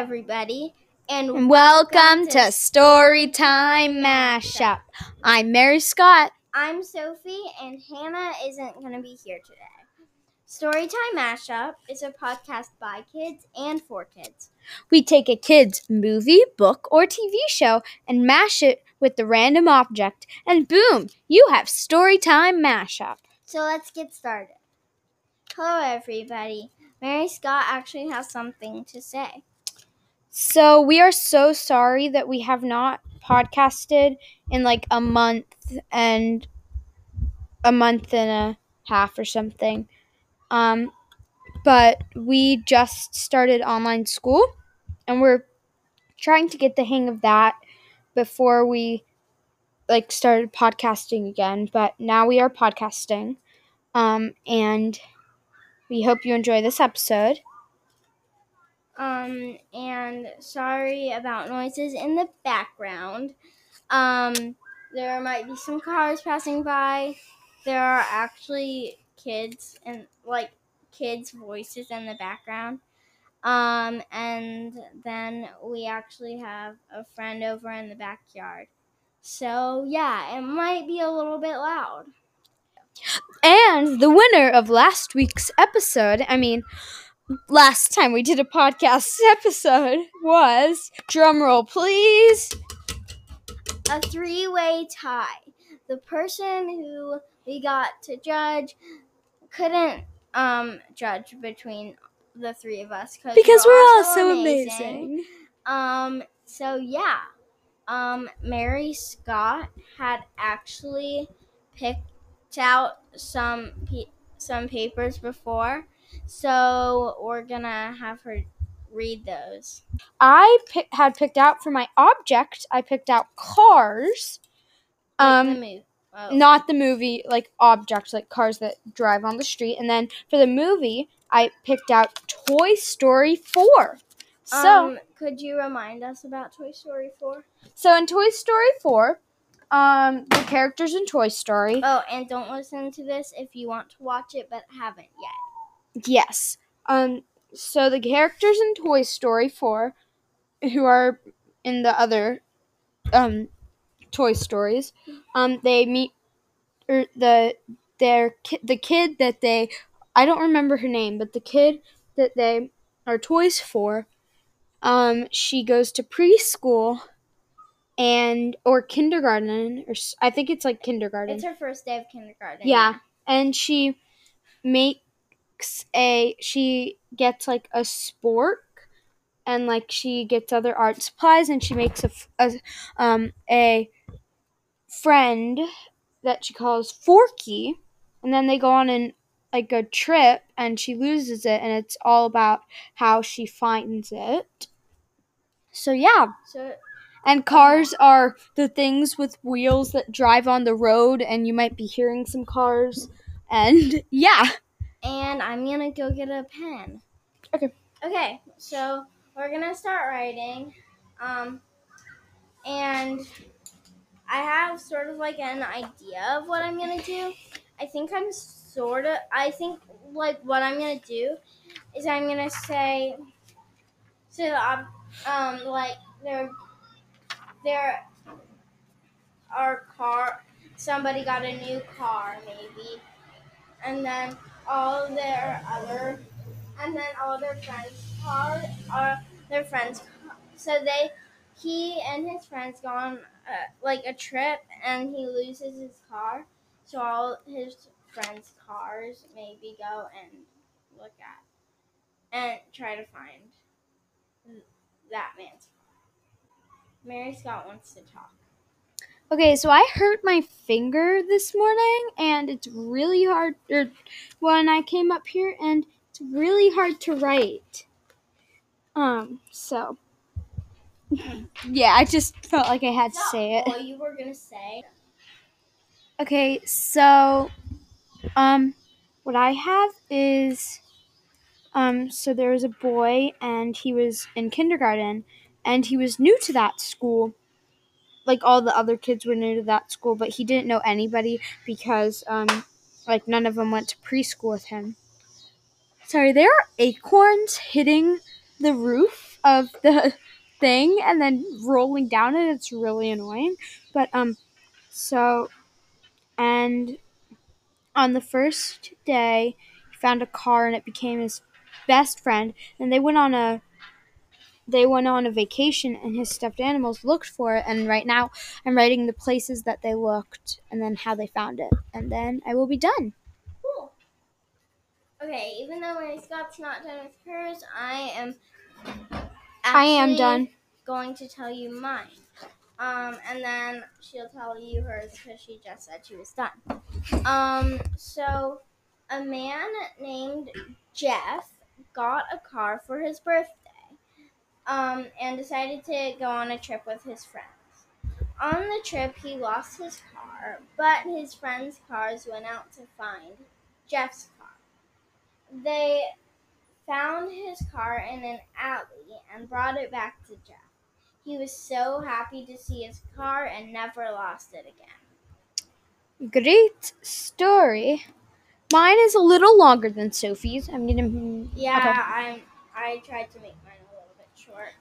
everybody, and And welcome to Storytime Mashup. I'm Mary Scott. I'm Sophie, and Hannah isn't going to be here today. Storytime Mashup is a podcast by kids and for kids. We take a kid's movie, book, or TV show and mash it with the random object, and boom, you have Storytime Mashup. So let's get started. Hello, everybody. Mary Scott actually has something to say. So, we are so sorry that we have not podcasted in like a month and a month and a half or something. Um, but we just started online school and we're trying to get the hang of that before we like started podcasting again. But now we are podcasting. Um, and we hope you enjoy this episode. Um, and sorry about noises in the background. Um, there might be some cars passing by. There are actually kids and like kids' voices in the background. Um, and then we actually have a friend over in the backyard. So yeah, it might be a little bit loud. And the winner of last week's episode, I mean, last time we did a podcast episode was drumroll please. a three way tie. The person who we got to judge couldn't um judge between the three of us Because we're all so so amazing. Um so yeah. Um Mary Scott had actually picked out some pe- some papers before. So we're going to have her read those. I pick, had picked out for my object, I picked out cars. Like Um the. Oh. not the movie like objects like cars that drive on the street and then for the movie I picked out Toy Story 4. So um, could you remind us about Toy Story 4? so in Toy Story 4 um the characters in Toy Story Oh, and don't listen to this if you want to watch it but haven't yet. Yes. Um. So the characters in Toy Story four, who are in the other, um, Toy Stories, um, they meet, or the their ki- the kid that they, I don't remember her name, but the kid that they are toys for, um, she goes to preschool, and or kindergarten, or s- I think it's like kindergarten. It's her first day of kindergarten. Yeah, and she makes a she gets like a spork and like she gets other art supplies and she makes a, a um a friend that she calls Forky and then they go on an like a trip and she loses it and it's all about how she finds it. So yeah, So and cars are the things with wheels that drive on the road, and you might be hearing some cars. And yeah, and I'm gonna go get a pen. Okay. Okay, so we're gonna start writing. Um and I have sort of like an idea of what I'm gonna do. I think I'm sort of I think like what I'm gonna do is I'm gonna say so the um like there there are car somebody got a new car maybe and then all their other and then all their friends car are their friends. So they he and his friends go on uh, like a trip and he loses his car. So all his friends cars maybe go and look at and try to find that man's car. Mary scott wants to talk okay. So I hurt my finger this morning, and it's really hard. Or when I came up here, and it's really hard to write. Um. So yeah, I just felt like I had to say it. all you were gonna say Okay, so um what I have is um so there was a boy and he was in kindergarten and he was new to that school. Like all the other kids were new to that school, but he didn't know anybody because um like none of them went to preschool with him. Sorry, there are acorns hitting the roof of the thing and then rolling down it. It's really annoying. But um, so and on the first day, he found a car and it became his best friend. And they went on a they went on a vacation and his stuffed animals looked for it and right now I'm writing the places that they looked and then how they found it and then I will be done. Cool. Okay, even though Mary Scott's not done with hers, I am. I am done. Going to tell you mine, um, and then she'll tell you hers because she just said she was done. Um, so a man named Jeff got a car for his birthday, um, and decided to go on a trip with his friends. On the trip, he lost his car, but his friends' cars went out to find Jeff's car. They found his car in an alley and brought it back to Jeff. He was so happy to see his car and never lost it again. Great story. Mine is a little longer than Sophie's. I'm gonna. Yeah, Okay. I'm. I tried to make mine a little bit short.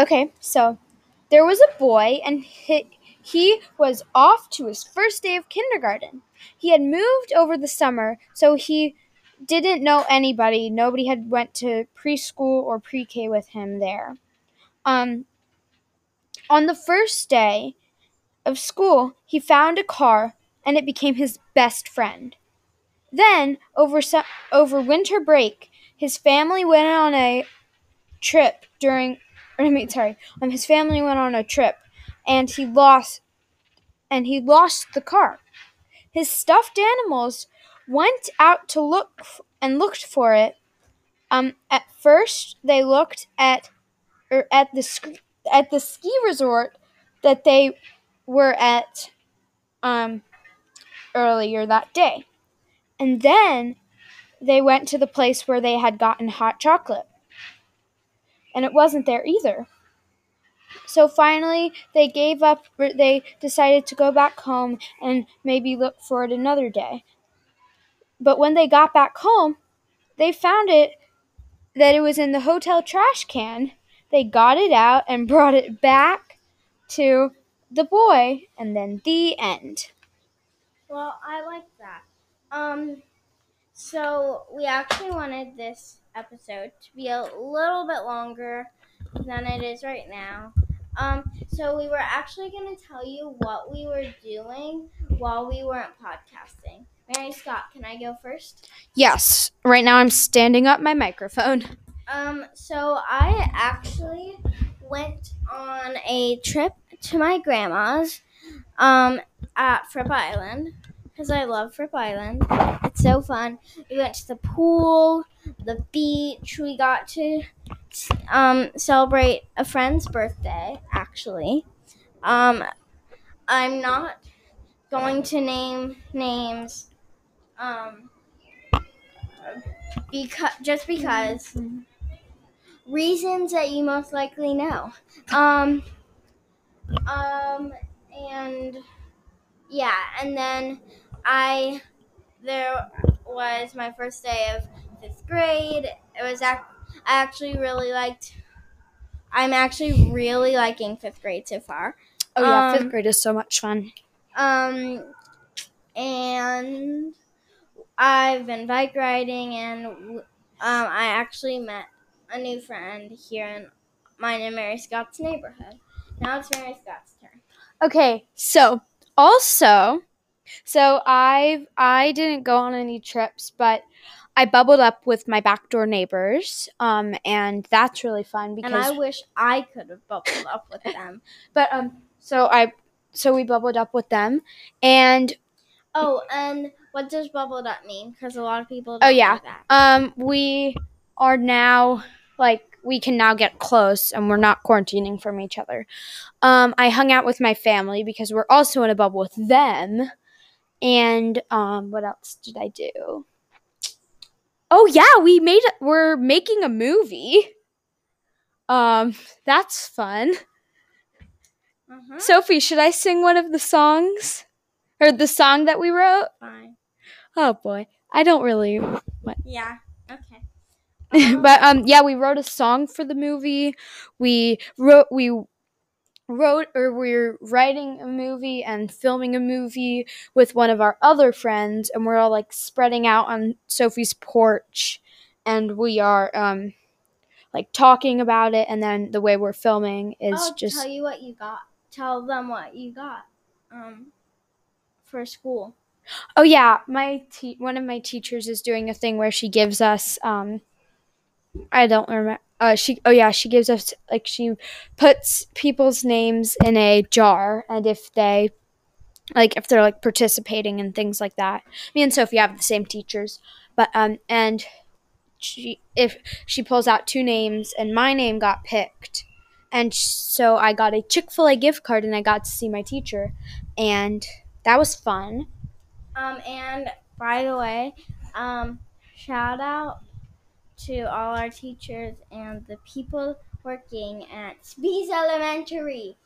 Okay, so there was a boy, and he, he was off to his first day of kindergarten. He had moved over the summer, so he didn't know anybody. Nobody had went to preschool or pre-K with him there. Um, on the first day of school, he found a car, and it became his best friend. Then, over su- over winter break, his family went on a trip during I mean, sorry, um, his family went on a trip, and he lost, and he lost the car. His stuffed animals went out to look f- and looked for it. Um, at first, they looked at, or at the sk- at the ski resort that they were at, um, earlier that day, and then they went to the place where they had gotten hot chocolate and it wasn't there either. So finally, they gave up, they decided to go back home and maybe look for it another day. But when they got back home, they found it that it was in the hotel trash can. They got it out and brought it back to the boy, and then the end. Well, I like that. Um, so we actually wanted this episode to be a little bit longer than it is right now. Um, so we were actually going to tell you what we were doing while we weren't podcasting. Mary Scott, can I go first? Yes, right now I'm standing up my microphone. Um, so I actually went on a trip to my grandma's um, at Fripp Island because I love Fripp Island. It's so fun. We went to the pool, the beach. We got to um, celebrate a friend's birthday, actually. Um, I'm not going to name names um, because just because reasons that you most likely know. Um, um, and yeah, and then I there was my first day of fifth grade. It was ac- I actually really liked. I'm actually really liking fifth grade so far. Oh yeah, Um, fifth grade is so much fun. Um, and I've been bike riding, and um, I actually met a new friend here in mine and Mary Scott's neighborhood. Now it's Mary Scott's turn. Okay, so also, so I I didn't go on any trips, but I bubbled up with my backdoor neighbors, um, and that's really fun because. And I wish I could have bubbled up with them. but um, so I so we bubbled up with them, and Oh, and what does bubbled up mean? Because a lot of people don't Oh, yeah. um, we are now like we can now get close, and we're not quarantining from each other. Um, I hung out with my family because we're also in a bubble with them, and um, what else did I do? Oh yeah, we made we're making a movie. Um, that's fun. Uh-huh. Sophie, should I sing one of the songs? Or the song that we wrote? Fine. Oh boy. I don't really Yeah. Okay. but um yeah, we wrote a song for the movie. We wrote we wrote or we're writing a movie and filming a movie with one of our other friends and we're all like spreading out on Sophie's porch and we are um like talking about it and then the way we're filming is I'll just tell you what you got. Tell them what you got. Um, for school. Oh yeah, my te- one of my teachers is doing a thing where she gives us um I don't remember uh she oh yeah, she gives us like she puts people's names in a jar and if they like if they're like participating and things like that. Me and Sophie have the same teachers, but um and she if she pulls out two names and my name got picked and so I got a Chick-fil-A gift card and I got to see my teacher and that was fun. Um, and by the way, um, shout out to all our teachers and the people working at Speas Elementary.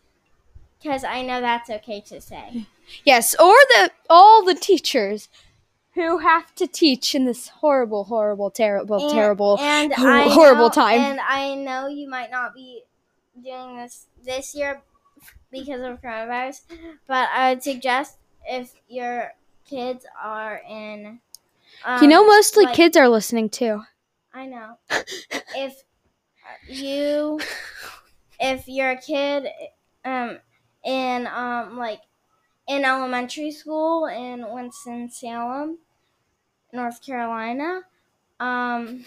Because I know that's okay to say. Yes, or the all the teachers who have to teach in this horrible, horrible, terrible, And- terrible. and I horrible know- time. And I know you might not be doing this this year because of coronavirus, but I would suggest if your kids are in. Um, you know, mostly like- kids are listening too. I know. if you, if you're a kid, um, in um like in elementary school in Winston Salem, North Carolina, um,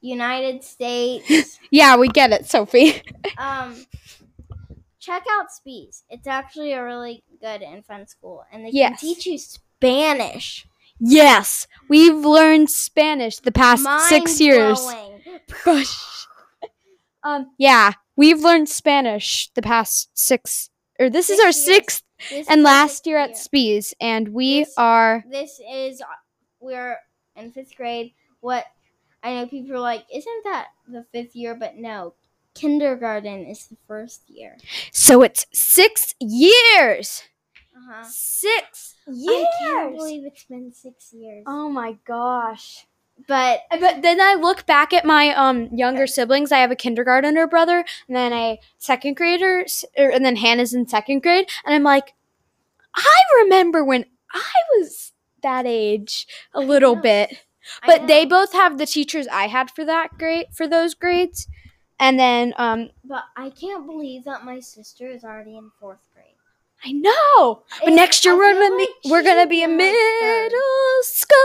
United States, Yeah, we get it, Sophie. um, check out Speas. It's actually a really good and fun school, and they Yes. can teach you Spanish. Yes, we've learned Spanish the past six years. Um, yeah, we've learned Spanish the past six. Or this is our years. sixth This and last sixth year at Speas, and we This- are. this is we're in fifth grade. What I know people are like, isn't that the fifth year? But no, kindergarten is the first year. So it's six years. Uh-huh. Six I can't believe it's been six years. oh my gosh. but But then I look back at my um younger siblings. I have a kindergartner brother, and then a second grader, er, and then Hannah's in second grade. And I'm like, I remember when I was that age a little bit. But they both have the teachers I had for that grade for those grades. And then um But I can't believe that my sister is already in fourth grade. I know. But And next year I we're gonna be like we're gonna be in middle school.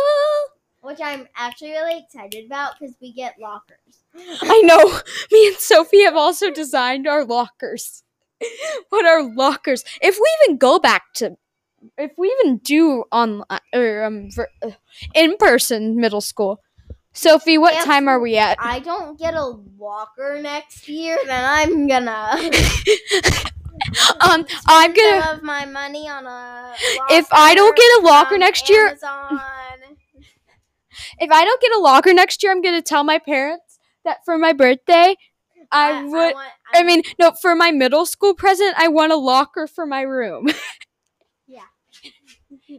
which I'm actually really excited about because we get lockers. I know. Me and Sophie have also designed our lockers. what are lockers? If we even go back to, if we even do online or um uh, in person middle school, Sophie, what If time are we at? I don't get a locker next year, then I'm gonna. um, I'm gonna. of my money on a. If I don't get a locker next year- If I don't get a locker next year, I'm gonna tell my parents that for my birthday, I, would. want- I mean, no, for my middle school present, I want a locker for my room. Yeah.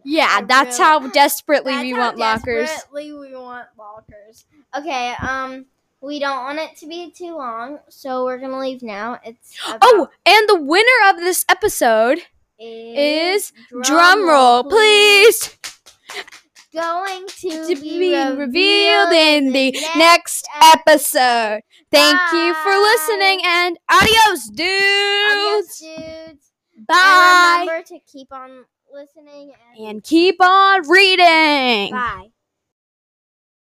yeah, I that's how desperately That's we how want lockers. desperately we want lockers. Okay, um, we don't want it to be too long, so we're gonna leave now. It's Oh, and the winner of this episode is, is drum roll, please. Going to, To be, be revealed, revealed in the next episode. Thank you for listening and adios, Adios, dudes. dudes. Bye. And remember to keep on listening and And keep on reading. bye.